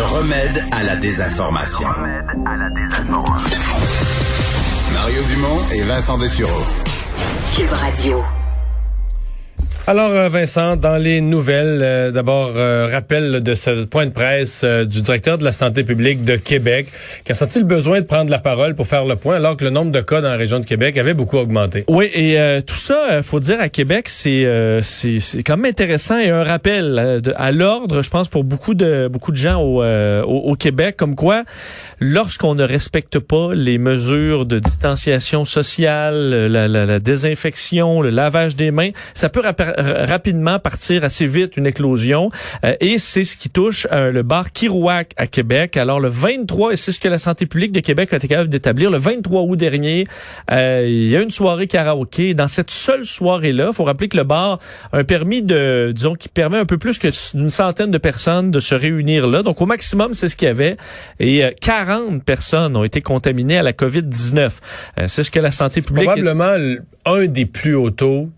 Le remède à la désinformation. Mario Dumont et Vincent Dessureau. Cube Radio. Alors euh, Vincent, dans les nouvelles, euh, d'abord euh, rappel de ce point de presse du directeur de la santé publique de Québec qui a senti le besoin de prendre la parole pour faire le point alors que le nombre de cas dans la région de Québec avait beaucoup augmenté. Oui, et tout ça, faut dire à Québec, c'est c'est quand même intéressant et un rappel à l'ordre, je pense pour beaucoup de beaucoup de gens au, au, Québec comme quoi lorsqu'on ne respecte pas les mesures de distanciation sociale, la, la, désinfection, le lavage des mains, ça peut rapidement partir assez vite une éclosion. Euh, et c'est ce qui touche euh, le bar Kirouac à Québec. Alors le 23, et c'est ce que la santé publique de Québec a été capable d'établir, le 23 août dernier, euh, il y a une soirée karaoké. Dans cette seule soirée-là, faut rappeler que le bar a un permis de, disons, qui permet un peu plus que d'une centaine de personnes de se réunir là. Donc au maximum, c'est ce qu'il y avait. Et 40 personnes ont été contaminées à la COVID-19. c'est ce que la santé publique... Probablement un des plus hauts taux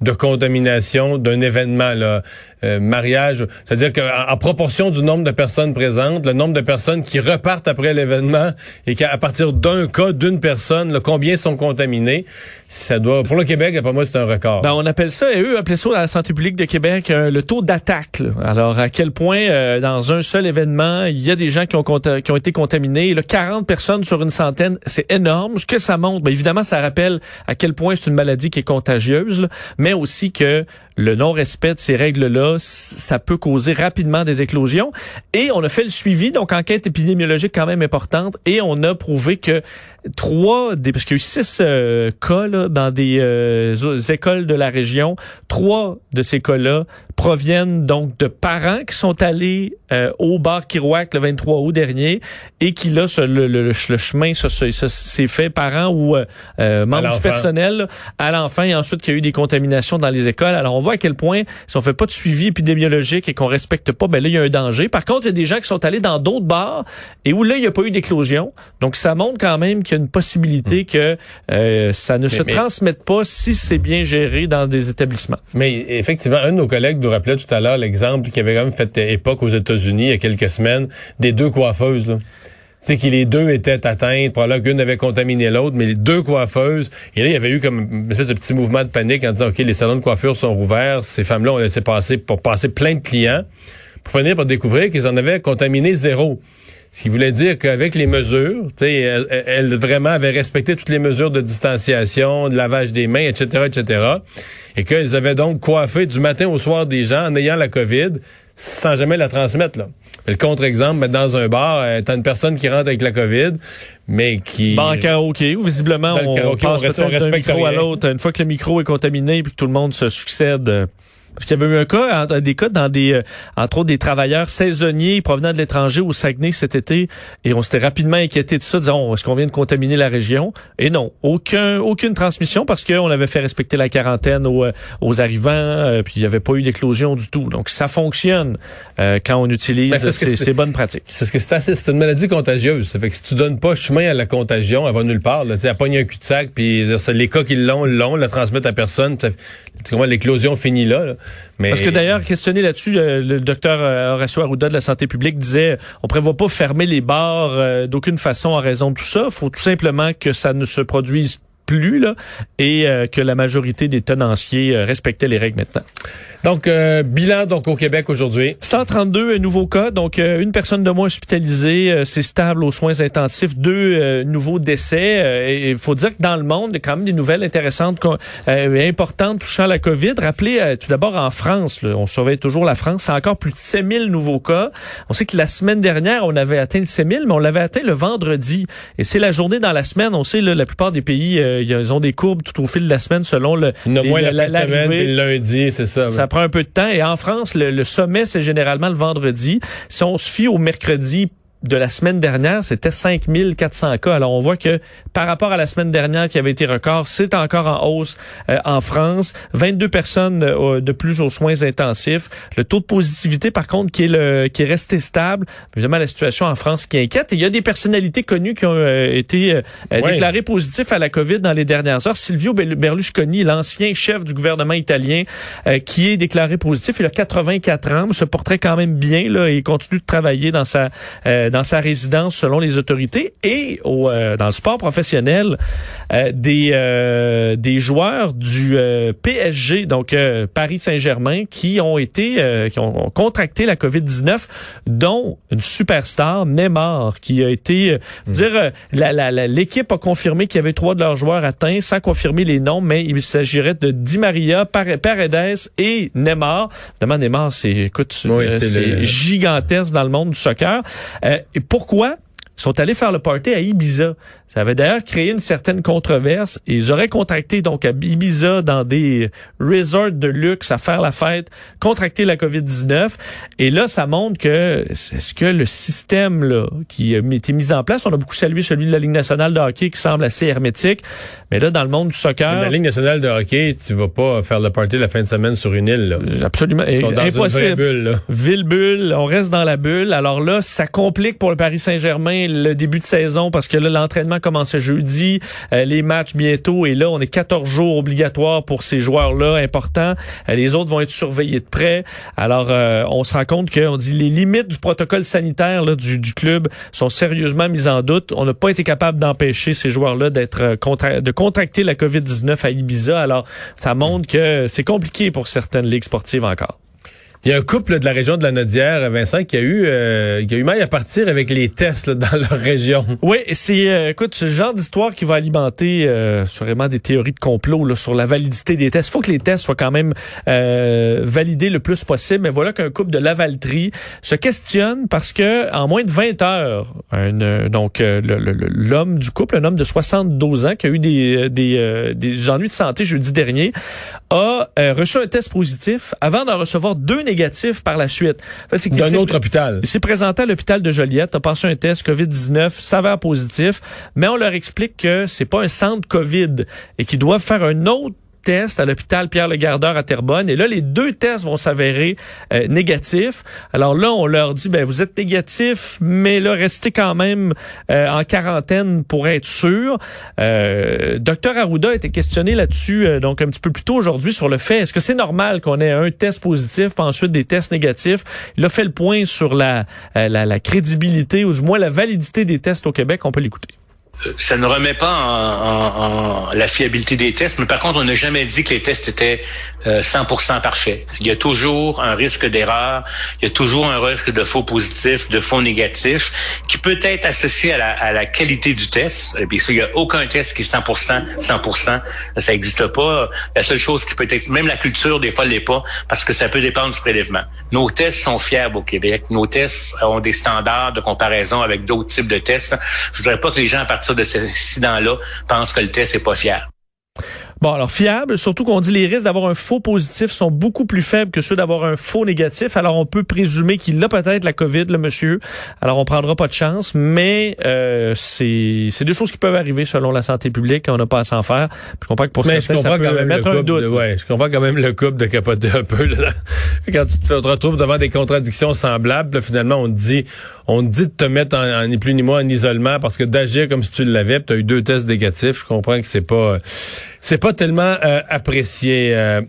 de contamination d'un événement, là, euh, mariage. C'est-à-dire qu'en proportion du nombre de personnes présentes, le nombre de personnes qui repartent après l'événement et qu'à partir d'un cas, d'une personne, combien sont contaminés, ça doit, pour le Québec, pour moi, c'est un record. Ben, on appelle ça, et eux appellent ça à la santé publique de Québec, euh, le taux d'attaque. Alors, à quel point, euh, dans un seul événement, il y a des gens qui ont, qui ont été contaminés. Là, 40 personnes sur une centaine, c'est énorme. Ce que ça montre, ben, évidemment, ça rappelle à quel point c'est une maladie qui est contagieuse, mais mais aussi que le non-respect de ces règles-là, ça peut causer rapidement des éclosions. Et on a fait le suivi, donc enquête épidémiologique quand même importante, et on a prouvé que trois, des, parce qu'il y a eu six euh, cas là, dans des euh, écoles de la région, trois de ces cas-là proviennent donc de parents qui sont allés euh, au bar Kirouac le 23 août dernier et qui là, le, le, le, chemin s'est fait parents ou membres du personnel à l'enfant et ensuite qu'il y a eu des contaminations dans les écoles. Alors on voit à quel point si on fait pas de suivi épidémiologique et qu'on respecte pas, ben là il y a un danger. Par contre, il y a des gens qui sont allés dans d'autres bars et où là il n'y a pas eu d'éclosion. Donc ça montre quand même qu'il y a une possibilité hmm. que euh, ça ne se transmette pas si c'est bien géré dans des établissements. Mais effectivement, un de nos collègues nous rappelait tout à l'heure l'exemple qui avait quand même fait époque aux États-Unis il y a quelques semaines des deux coiffeuses. Là c'est que les deux étaient atteintes, probablement qu'une avait contaminé l'autre, mais les deux coiffeuses, et là, il y avait eu comme une espèce de petit mouvement de panique en disant, OK, les salons de coiffure sont rouverts, ces femmes-là ont laissé passer pour passer plein de clients, pour finir par découvrir qu'ils en avaient contaminé zéro. Ce qui voulait dire qu'avec les mesures, elles, elles vraiment avaient respecté toutes les mesures de distanciation, de lavage des mains, etc., etc., et qu'elles avaient donc coiffé du matin au soir des gens en ayant la COVID sans jamais la transmettre. Là. Le contre-exemple, dans un bar, euh, t'as une personne qui rentre avec la COVID, mais qui... Bon, en karaoké, où visiblement, on, passe peut-être d'un micro à l'autre. Une fois que le micro est contaminé puis que tout le monde se succède... Euh, parce qu'il y avait eu un cas, des cas dans des, euh, entre autres, des travailleurs saisonniers provenant de l'étranger au Saguenay cet été, et on s'était rapidement inquiété de ça, disant, est-ce qu'on vient de contaminer la région? Et non, aucun, aucune transmission parce qu'on avait fait respecter la quarantaine aux, euh, aux arrivants, euh, puis il n'y avait pas eu d'éclosion du tout. Donc ça fonctionne quand on utilise ben, ces, bonnes pratiques. C'est ce que c'est une maladie contagieuse. Ça fait que si tu donnes pas chemin à la contagion, elle va nulle part. Là. Elle pogne un cul-de-sac, puis les cas qui l'ont, l'ont, la transmettent à personne. Comment l'éclosion finit là. là. Parce que d'ailleurs, questionné là-dessus, euh, le, docteur euh, Horacio Arruda de la santé publique disait on prévoit pas fermer les bars euh, d'aucune façon en raison de tout ça. Faut tout simplement que ça ne se produise plus là, et que la majorité des tenanciers respectaient les règles maintenant. Donc, euh, bilan donc au Québec aujourd'hui. 132 nouveaux cas, donc euh, une personne de moins hospitalisée, euh, c'est stable aux soins intensifs, deux nouveaux décès. Il faut dire que dans le monde, il y a quand même des nouvelles intéressantes importantes touchant la COVID. Rappelez tout d'abord en France, on surveille toujours la France, c'est encore plus de 7000 nouveaux cas. On sait que la semaine dernière, on avait atteint le 7000, mais on l'avait atteint le vendredi. Et c'est la journée dans la semaine. On sait, là, la plupart des pays, ils ont des courbes tout au fil de la semaine selon le... moins la, la, semaine, lundi, c'est ça prend un peu de temps. Et en France, le, sommet, c'est généralement le vendredi. Si on se fie au mercredi de la semaine dernière, c'était 5400 cas. Alors, on voit que par rapport à la semaine dernière qui avait été record, c'est encore en hausse euh, en France. 22 personnes euh, de plus aux soins intensifs. Le taux de positivité, par contre, qui est, le, qui est resté stable. Évidemment, la situation en France qui inquiète. Et il y a des personnalités connues qui ont euh, été déclarées positives à la COVID dans les dernières heures. Silvio Berlusconi, l'ancien chef du gouvernement italien, qui est déclaré positif. Il a 84 ans, se porterait quand même bien là, et continue de travailler dans sa dans sa résidence selon les autorités et au, euh, dans le sport professionnel euh, des euh, des joueurs du PSG donc Paris Saint-Germain qui ont été qui ont contracté la Covid-19 dont une superstar Neymar qui a été hmm. dire l'équipe a confirmé qu'il y avait trois de leurs joueurs atteints sans confirmer les noms mais il s'agirait de Di Maria, Paredes et Neymar. Évidemment Neymar c'est écoute c'est gigantesque dans le monde du soccer. Et pourquoi? Ils sont allés faire le party à Ibiza. Ça avait d'ailleurs créé une certaine controverse. ils auraient contracté donc à Ibiza dans des resorts de luxe à faire la fête, contracté la COVID-19. Et là, ça montre que est-ce que le système là, qui a été mis en place, on a beaucoup salué celui de la Ligue nationale de hockey qui semble assez hermétique. Mais là, dans le monde du soccer... la Ligue nationale de hockey, tu vas pas faire le party la fin de semaine sur une île. Là. Absolument. Ils sont dans impossible. Une bulle. Là. Ville bulle, on reste dans la bulle. Alors là, ça complique pour le Paris Saint-Germain le début de saison parce que là, l'entraînement commence jeudi, euh, les matchs bientôt, et là, on est 14 jours obligatoires pour ces joueurs-là importants. Euh, les autres vont être surveillés de près. Alors, euh, on se rend compte qu'on dit les limites du protocole sanitaire du, club sont sérieusement mises en doute. On n'a pas été capable d'empêcher ces joueurs-là d'être de contracter la COVID-19 à Ibiza. Alors, ça montre que c'est compliqué pour certaines ligues sportives encore. Il y a un couple de la région de la Nodière, Vincent, qui a eu euh, qui a eu mal à partir avec les tests dans leur région. Oui, c'est euh, écoute ce genre d'histoire qui va alimenter euh, sûrement des théories de complot là, sur la validité des tests. Faut que les tests soient quand même euh, validés le plus possible. Mais voilà qu'un couple de Lavaltrie se questionne parce que en moins de 20 heures, un, donc l'homme du couple, un homme de 72 ans qui a eu des des, des ennuis de santé jeudi dernier, a reçu un test positif avant d'en recevoir deux négatif par la suite. D'un autre hôpital. Il s'est présenté à l'hôpital de Joliette, a passé un test COVID-19, s'avère positif, mais on leur explique que c'est pas un centre COVID et qu'ils doivent faire un autre tests à l'hôpital Pierre-le-Gardeur à Terrebonne. Et là, les deux tests vont s'avérer euh, négatifs. Alors là, on leur dit, ben vous êtes négatif, mais là, restez quand même euh, en quarantaine pour être sûr. Euh, Docteur Arruda a été questionné là-dessus, donc un petit peu plus tôt aujourd'hui, sur le fait, est-ce que c'est normal qu'on ait un test positif, puis ensuite des tests négatifs? Il a fait le point sur la, la crédibilité, ou du moins la validité des tests au Québec. On peut l'écouter ça ne remet pas en, en, la fiabilité des tests, mais par contre, on n'a jamais dit que les tests étaient 100% euh, parfaits. Il y a toujours un risque d'erreur, il y a toujours un risque de faux positifs, de faux négatifs, qui peut être associé à la, à la qualité du test. Et puis, il n'y a aucun test qui est 100%, 100%, ça n'existe pas. La seule chose qui peut être, même la culture, des fois, l'est pas, parce que ça peut dépendre du prélèvement. Nos tests sont fiables au Québec. Nos tests ont des standards de comparaison avec d'autres types de tests. Je voudrais pas que les gens, à de cet incident-là pensent que le test n'est pas fier. Bon, alors fiable, surtout qu'on dit les risques d'avoir un faux positif sont beaucoup plus faibles que ceux d'avoir un faux négatif. Alors on peut présumer qu'il a peut-être la COVID, le monsieur. Alors on prendra pas de chance, mais euh, c'est c'est des choses qui peuvent arriver selon la santé publique. On n'a pas à s'en faire. Je comprends que pour mais certains, ça peut mettre un doute. ouais, je comprends quand même le couple de capoter un peu. Là. Quand tu te retrouves devant des contradictions semblables, finalement on te dit on te dit de te mettre en, ni plus ni moins en isolement parce que d'agir comme si tu l'avais, tu as eu deux tests négatifs. Je comprends que c'est pas c'est pas tellement euh, apprécié. Euh,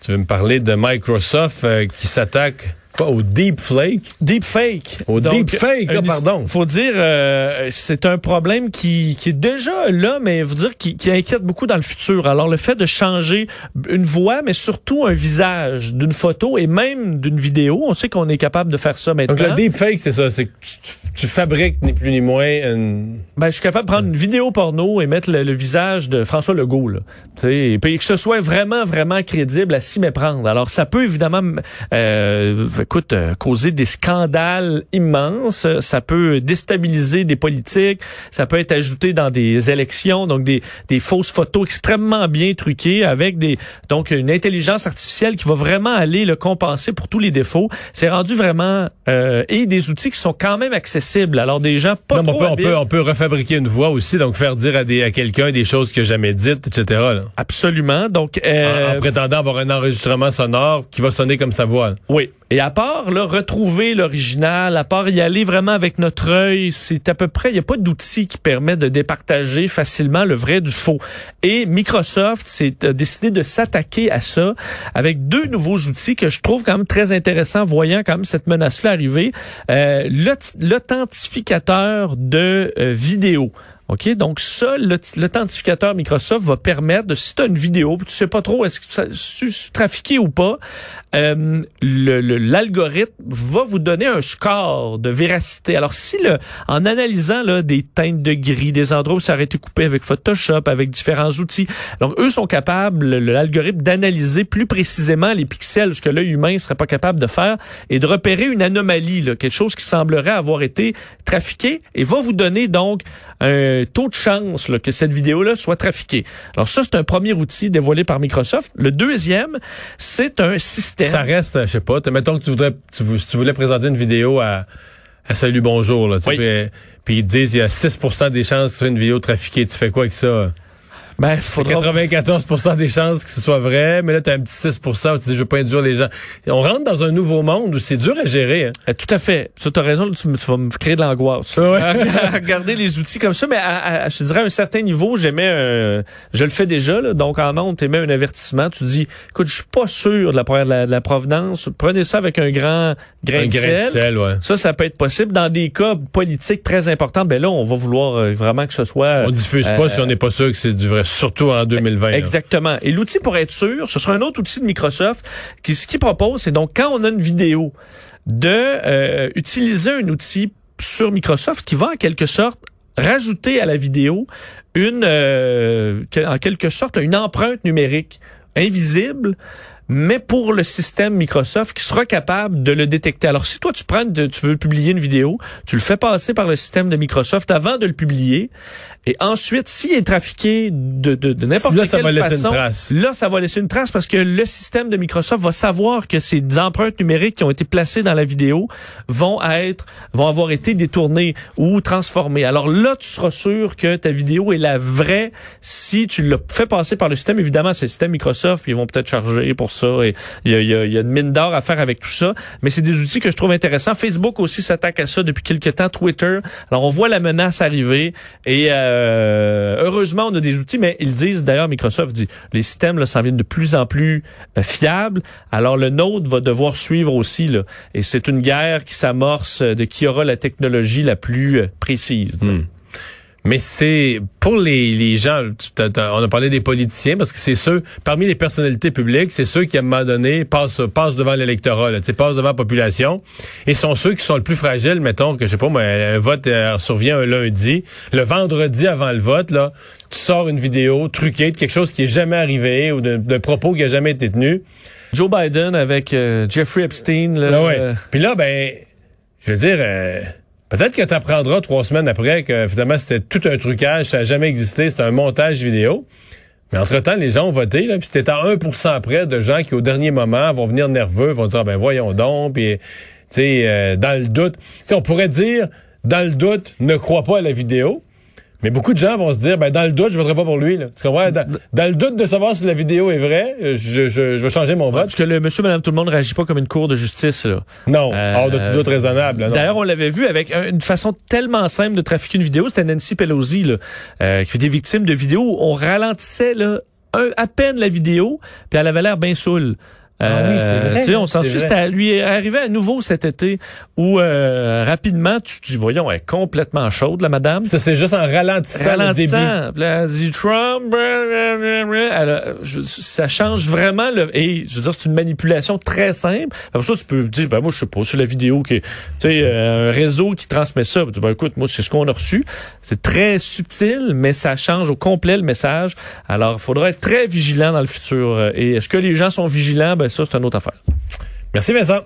tu veux me parler de Microsoft euh, qui s'attaque au deepfake. Deepfake. Au deepfake, ah, pardon. Faut dire, euh, c'est un problème qui, qui est déjà là, mais vous dire qui, qui inquiète beaucoup dans le futur. Alors le fait de changer une voix, mais surtout un visage d'une photo et même d'une vidéo, on sait qu'on est capable de faire ça maintenant. Donc le deepfake, c'est ça, c'est que tu, fabriques ni plus ni moins une... Ben je suis capable de prendre une vidéo porno et mettre le, visage de François Legault là, et puis que ce soit vraiment vraiment crédible à s'y méprendre. Alors ça peut évidemment euh, écoute, euh, causer des scandales immenses. Euh, Ça peut déstabiliser des politiques. Ça peut être ajouté dans des élections, donc des, des fausses photos extrêmement bien truquées avec des donc une intelligence artificielle qui va vraiment aller le compenser pour tous les défauts. C'est rendu vraiment euh, et des outils qui sont quand même accessibles. Alors des gens pas Non, mais on trop peut, on peut, on peut refabriquer une voix aussi, donc faire dire à, des, à quelqu'un des choses n'a jamais dites, etc. là. Absolument. Donc En- euh, en, prétendant avoir un enregistrement sonore qui va sonner comme sa voix. Oui. Et à part là, retrouver l'original, à part y aller vraiment avec notre œil, c'est à peu près, il n'y a pas d'outil qui permet de départager facilement le vrai du faux. Et Microsoft s'est euh, décidé de s'attaquer à ça avec deux nouveaux outils que je trouve quand même très intéressants, voyant quand même cette menace-là arriver. Euh, l'aut- L'authentificateur de euh, vidéo. OK? Donc, ça, l'aut- l'authentificateur Microsoft va permettre de, si tu as une vidéo, tu sais pas trop est-ce que ça c'est trafiqué ou pas, euh, le- le- l'algorithme va vous donner un score de véracité. Alors, si le, en analysant là, des teintes de gris, des endroits où ça aurait été coupé avec Photoshop, avec différents outils, donc eux sont capables, le- l'algorithme, d'analyser plus précisément les pixels, ce que l'œil humain serait pas capable de faire, et de repérer une anomalie, là, quelque chose qui semblerait avoir été trafiqué, et va vous donner donc un taux de chance là, que cette vidéo-là soit trafiquée. Alors ça, c'est un premier outil dévoilé par Microsoft. Le deuxième, c'est un système. Ça reste, je sais pas, mettons que tu voudrais, tu, si tu voulais présenter une vidéo à, à Salut Bonjour, là, tu Oui. puis, puis ils te disent il y a 6% des chances que ce soit une vidéo trafiquée. Tu fais quoi avec ça? Ben, faudra 94% des chances que ce soit vrai, mais là, tu as un petit 6 où tu dis je veux pas induire les gens. On rentre dans un nouveau monde où c'est dur à gérer. Hein. Euh, Tout à fait. Tu as raison, tu, me- tu vas me créer de l'angoisse. Ouais. Regarder les outils comme ça, mais à, à- je te dirais à un certain niveau, j'aimais un, je le fais déjà, là, donc en ondes, tu émets un avertissement, tu dis, écoute, je suis pas sûr de la, de la, de la provenance, prenez ça avec un grand grain, Un de, grain sel. de sel, ouais. Ça, ça peut être possible. Dans des cas politiques très importants, ben là, on va vouloir euh, vraiment que ce soit... On diffuse euh, pas si on n'est pas sûr que c'est du vrai, surtout en 2020. là. Exactement. Et l'outil pour être sûr, ce sera un autre outil de Microsoft qui ce qu'il propose, c'est donc quand on a une vidéo de euh, utiliser un outil sur Microsoft qui va en quelque sorte rajouter à la vidéo une euh, en quelque sorte une empreinte numérique invisible mais pour le système Microsoft qui sera capable de le détecter. Alors, si toi, tu prends, de- tu veux publier une vidéo, tu le fais passer par le système de Microsoft avant de le publier, et ensuite, s'il est trafiqué de, de, de n'importe quelle ça va laisser une façon, trace. là, ça va laisser une trace parce que le système de Microsoft va savoir que ces empreintes numériques qui ont été placées dans la vidéo vont être, vont avoir été détournées ou transformées. Alors là, tu seras sûr que ta vidéo est la vraie si tu l'as fait passer par le système. Évidemment, c'est le système Microsoft, puis ils vont peut-être charger pour ça. Et il y a, y a- y a une mine d'or à faire avec tout ça. Mais c'est des outils que je trouve intéressants. Facebook aussi s'attaque à ça depuis quelques temps. Twitter. Alors, on voit la menace arriver. Et euh, heureusement, on a des outils, mais ils disent, d'ailleurs, Microsoft dit, les systèmes là, s'en viennent de plus en plus euh, fiables. Alors, le nôtre va devoir suivre aussi. Là. Et c'est une guerre qui s'amorce euh, de qui aura la technologie la plus euh, précise. Mais c'est pour les, les gens, on a parlé des politiciens parce que c'est ceux, parmi les personnalités publiques, c'est ceux qui à un moment donné passent, passent devant l'électorat, là, tu sais, passent devant la population, et sont ceux qui sont le plus fragiles, mettons que je sais pas, moi, un vote euh, survient un lundi, le vendredi avant le vote, là, tu sors une vidéo truquée de quelque chose qui est jamais arrivé ou d'un propos qui a jamais été tenu. Joe Biden avec euh, Jeffrey Epstein. Là, Ah ouais. euh, Puis là, ben, je veux dire, euh, peut-être que tu apprendras trois semaines après que finalement c'était tout un trucage, ça n'a jamais existé, c'est un montage vidéo. Mais entre-temps, les gens ont voté, puis c'était à 1% près de gens qui, au dernier moment, vont venir nerveux, vont dire, Ah, ben voyons donc, puis, tu sais, euh, dans le doute. Tu sais, on pourrait dire, dans le doute, ne crois pas à la vidéo. Mais beaucoup de gens vont se dire, ben dans le doute, je voterai pas pour lui. Là. Tu comprends? Dans, dans le doute de savoir si la vidéo est vraie, je, je, je vais changer mon vote. parce que le monsieur, madame, tout le monde réagit pas comme une cour de justice. Là. Non, Euh, hors de tout doute raisonnable. D'ailleurs, on l'avait vu avec un- une façon tellement simple de trafiquer une vidéo. C'était Nancy Pelosi là, euh, qui fait des victimes de vidéos où on ralentissait là, un- à peine la vidéo, puis elle avait l'air bien saoule. Ah oui, c'est vrai, tu sais, on s'en c'était à lui arrivé à nouveau cet été où euh, rapidement, tu te dis, voyons, elle est complètement chaude, la madame. Ça, c'est juste en ralentissant, le débit. Ralentissant. Elle dit Trump. Elle je- ça change vraiment le. Et je veux dire, c'est une manipulation très simple. Après ça, tu peux dire, ben moi, je sais pas, c'est la vidéo qui, est- tu sais, euh, un réseau qui transmet ça. Tu dis, ben écoute, moi, c'est ce qu'on a reçu. C'est très subtil, mais ça change au complet le message. Alors, il faudra être très vigilant dans le futur. Et est-ce que les gens sont vigilants? Ben ça, c'est une autre affaire. Merci Vincent.